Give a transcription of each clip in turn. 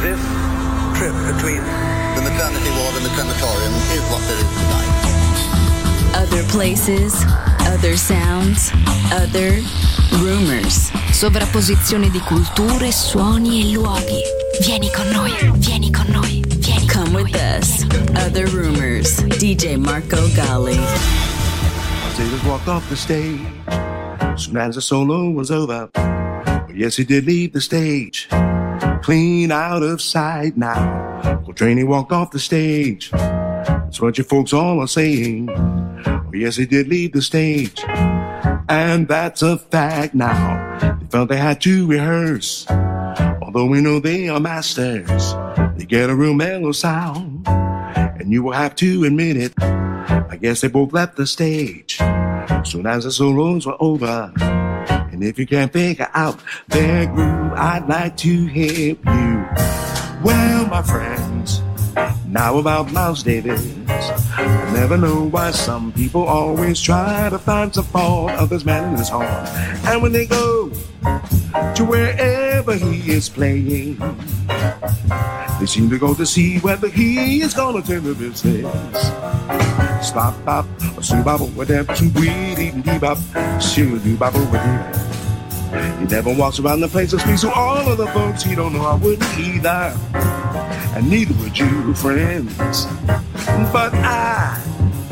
this trip between the maternity ward and the crematorium is what there is tonight. Other places, other sounds, other rumors. Sovrapposizione di culture, suoni e luoghi. Vieni con noi, vieni con noi, vieni Come with us. Other rumors. DJ Marco Gally. Davis walked off the stage soon as the solo was over. Yes, he did leave the stage, clean out of sight now. Coltrane walked off the stage. That's what you folks all are saying. But yes, he did leave the stage, and that's a fact now. They felt they had to rehearse. Although we know they are masters, they get a real mellow sound, and you will have to admit it. I guess they both left the stage soon as the solos were over. And if you can't figure out their groove, I'd like to help you. Well, my friends, now about Miles Davis. I never know why some people always try to find some fault of this man in his horn. And when they go to wherever he is playing, they seem to go to see whether he is gonna turn the business. Stop, bop, soo bop, with oh, them, soo wee, dee dee bop, shoo doo bop, with him. He never walks around the place and speaks to all of the folks he don't know. I wouldn't either, and neither would you, friends. But I,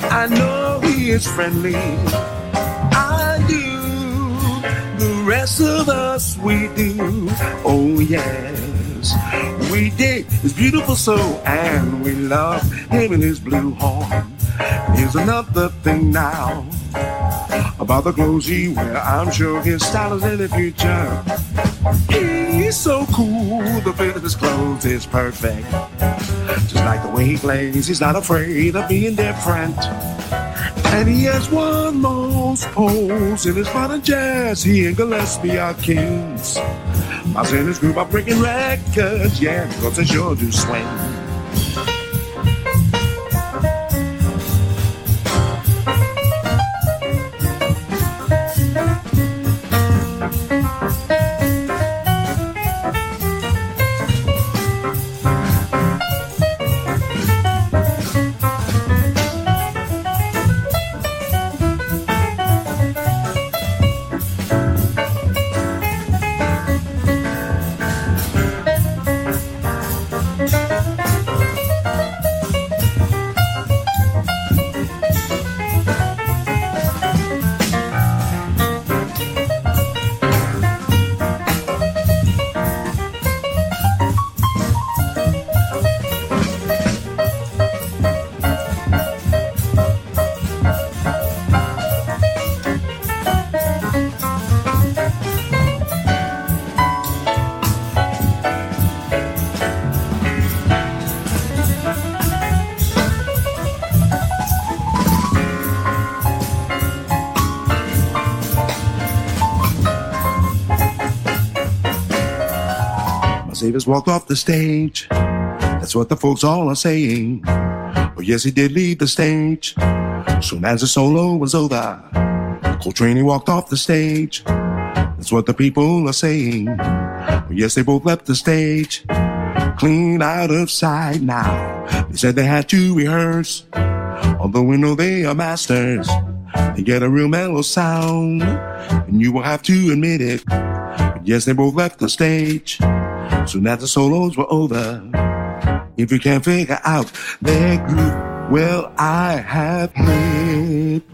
I know he is friendly. I do. The rest of us, we do. Oh yes, we dig his beautiful soul, and we love him and his blue horn. Here's another thing now about the clothes he wear. I'm sure his style is in the future. He's so cool, the fit of his clothes is perfect. Just like the way he plays, he's not afraid of being different. And he has won most polls in his modern jazz. He and Gillespie are kings. And his group are breaking records, yeah, because they sure do swing. Walked off the stage. That's what the folks all are saying. Oh, yes, he did leave the stage. Soon as the solo was over, Coltrane walked off the stage. That's what the people are saying. Oh, yes, they both left the stage. Clean out of sight now. They said they had to rehearse. Although we know they are masters, they get a real mellow sound. And you will have to admit it. Yes, they both left the stage. Soon as the solos were over, if you can't figure out their groove, well, I have hit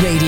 Radio,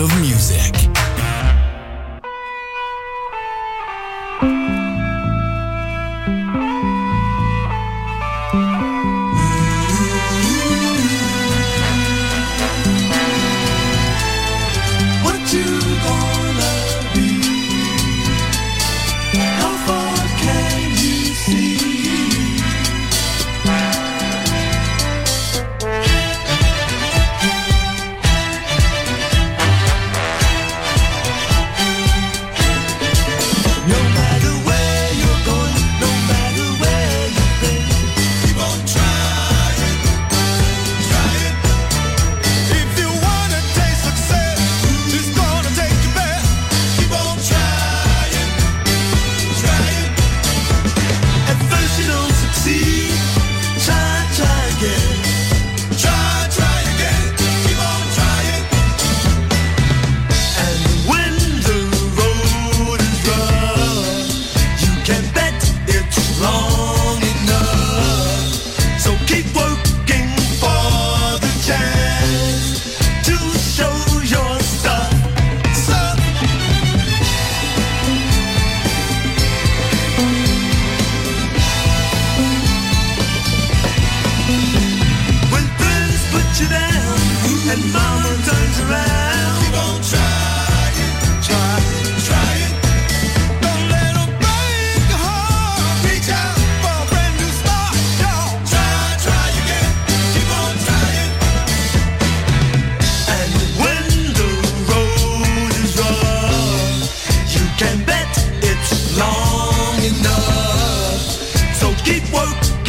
Of music. Enough. So keep working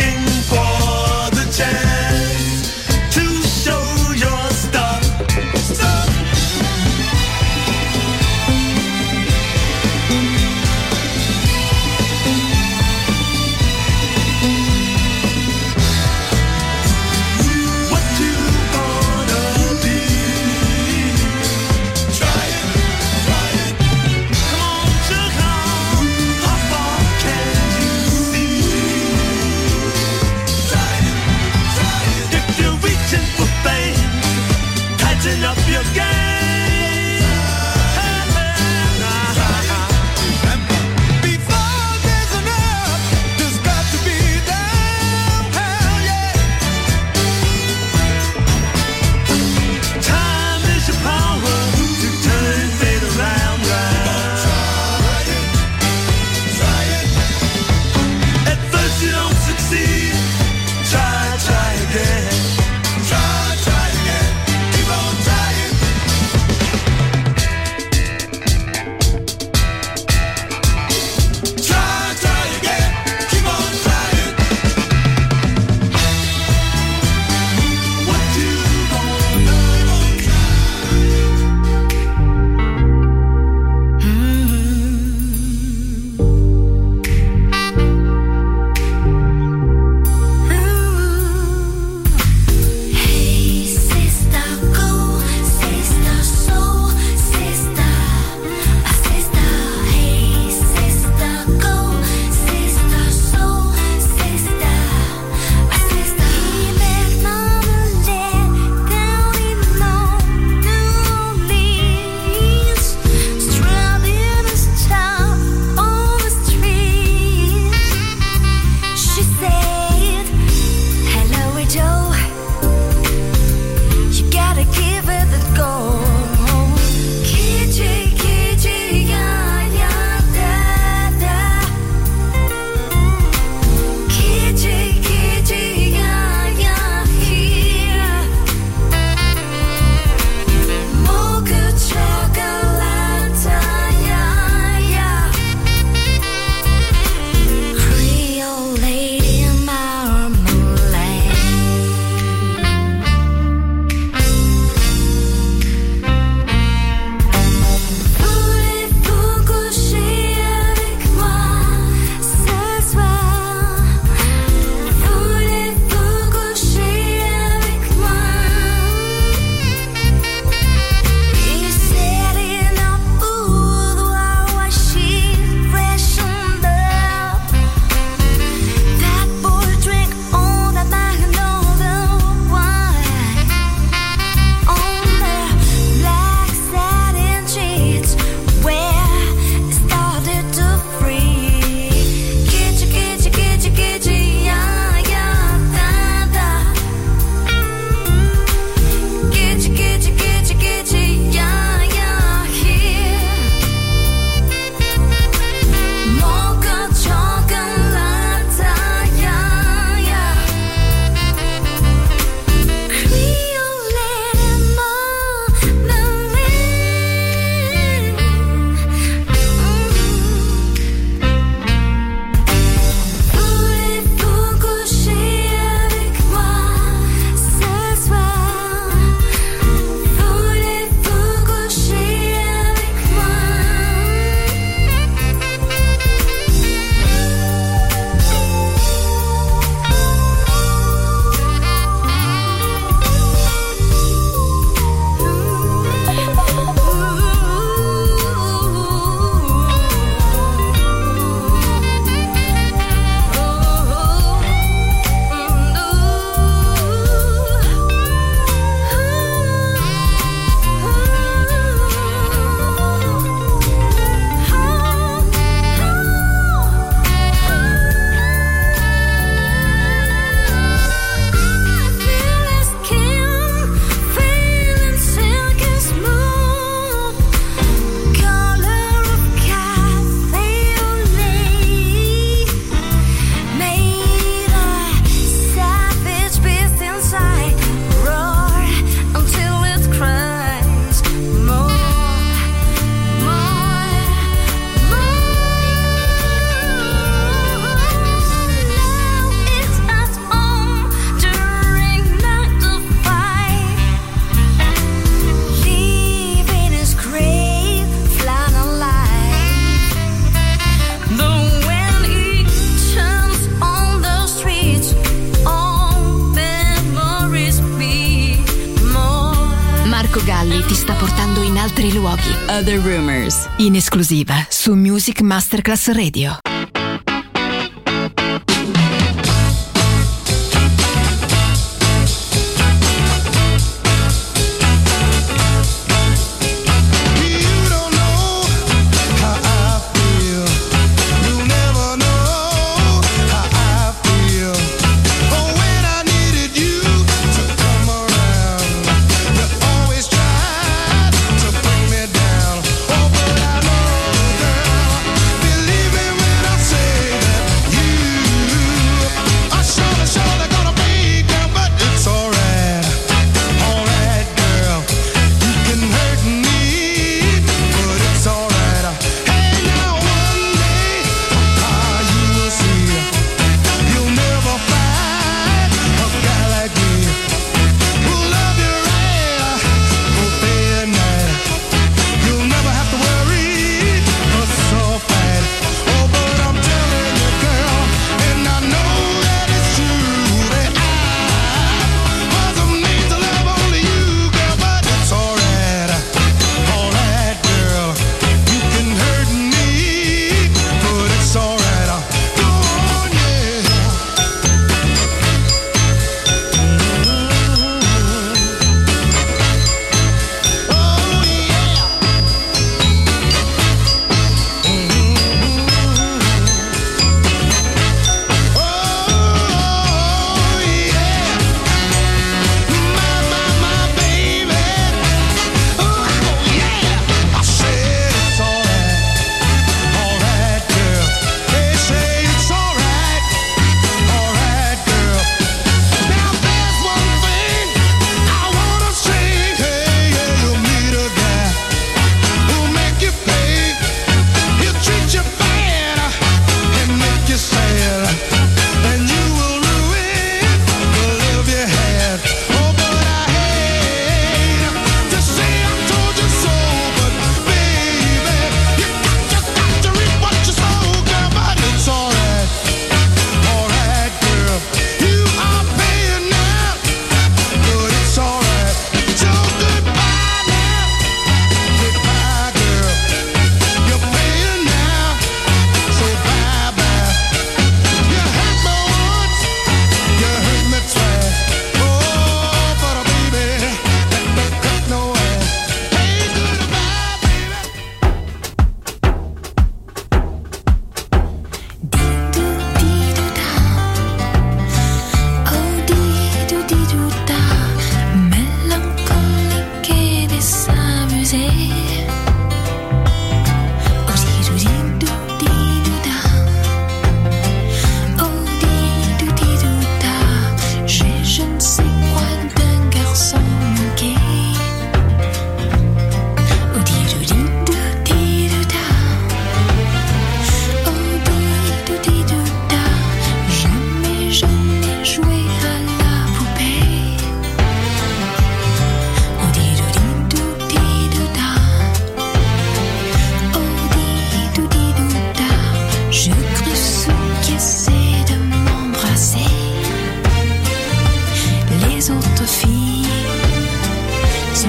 Masterclass Radio.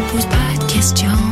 ne pose pas de questions.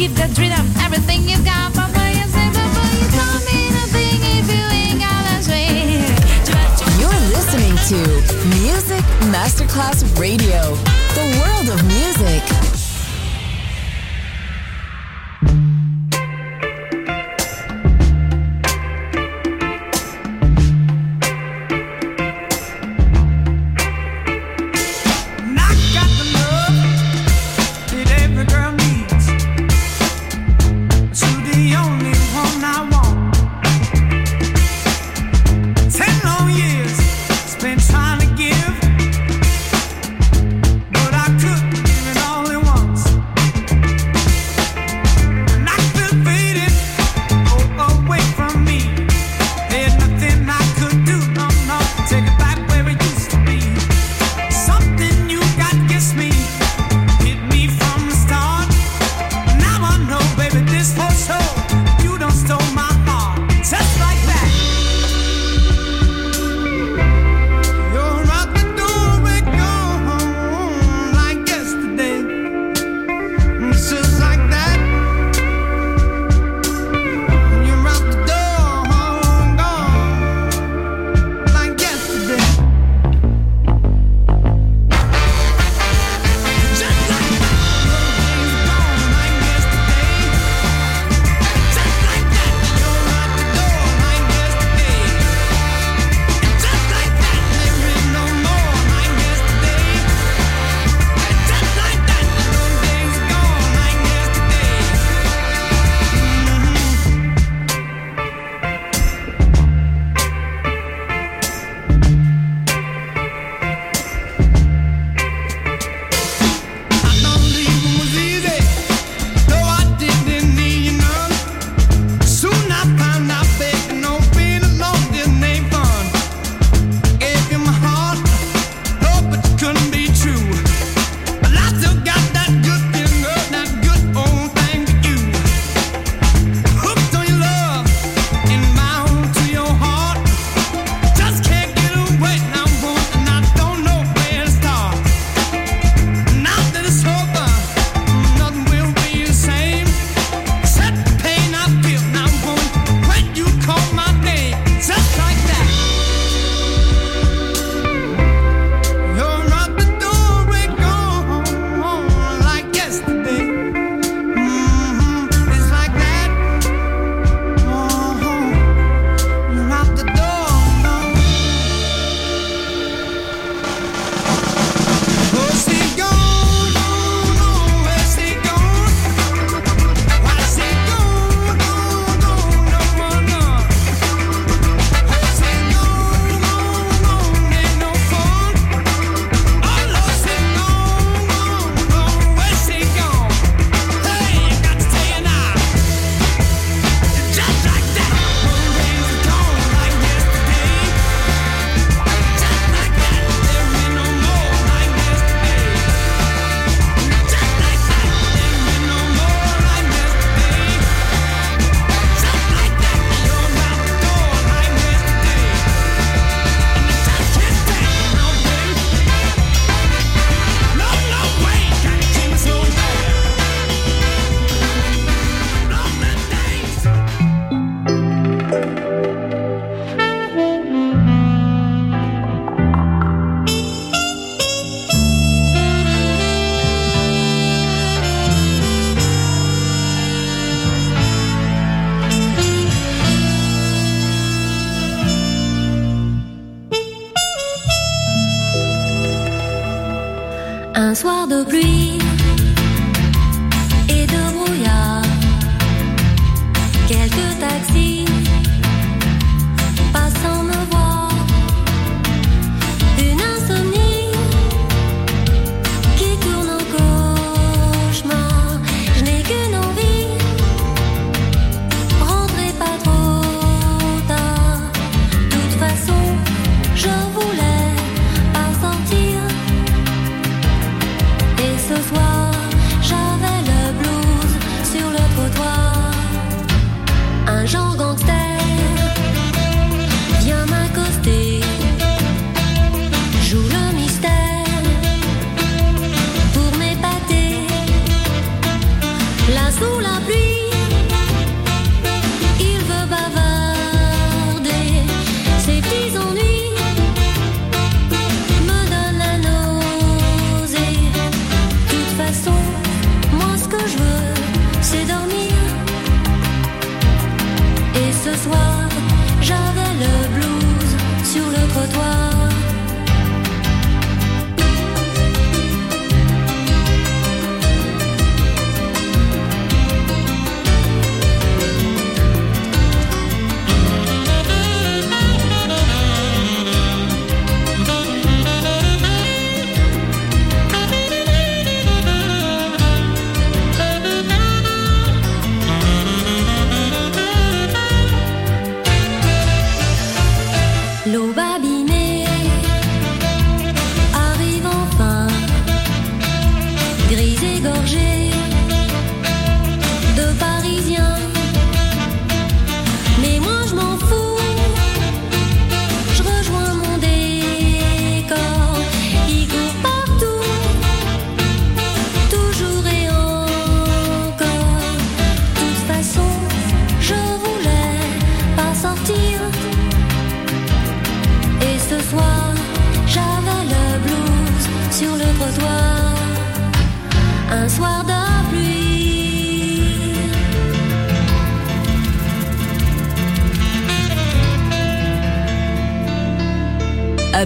Give that rhythm everything you got. Got. You're listening to Music Masterclass Radio, the world of music.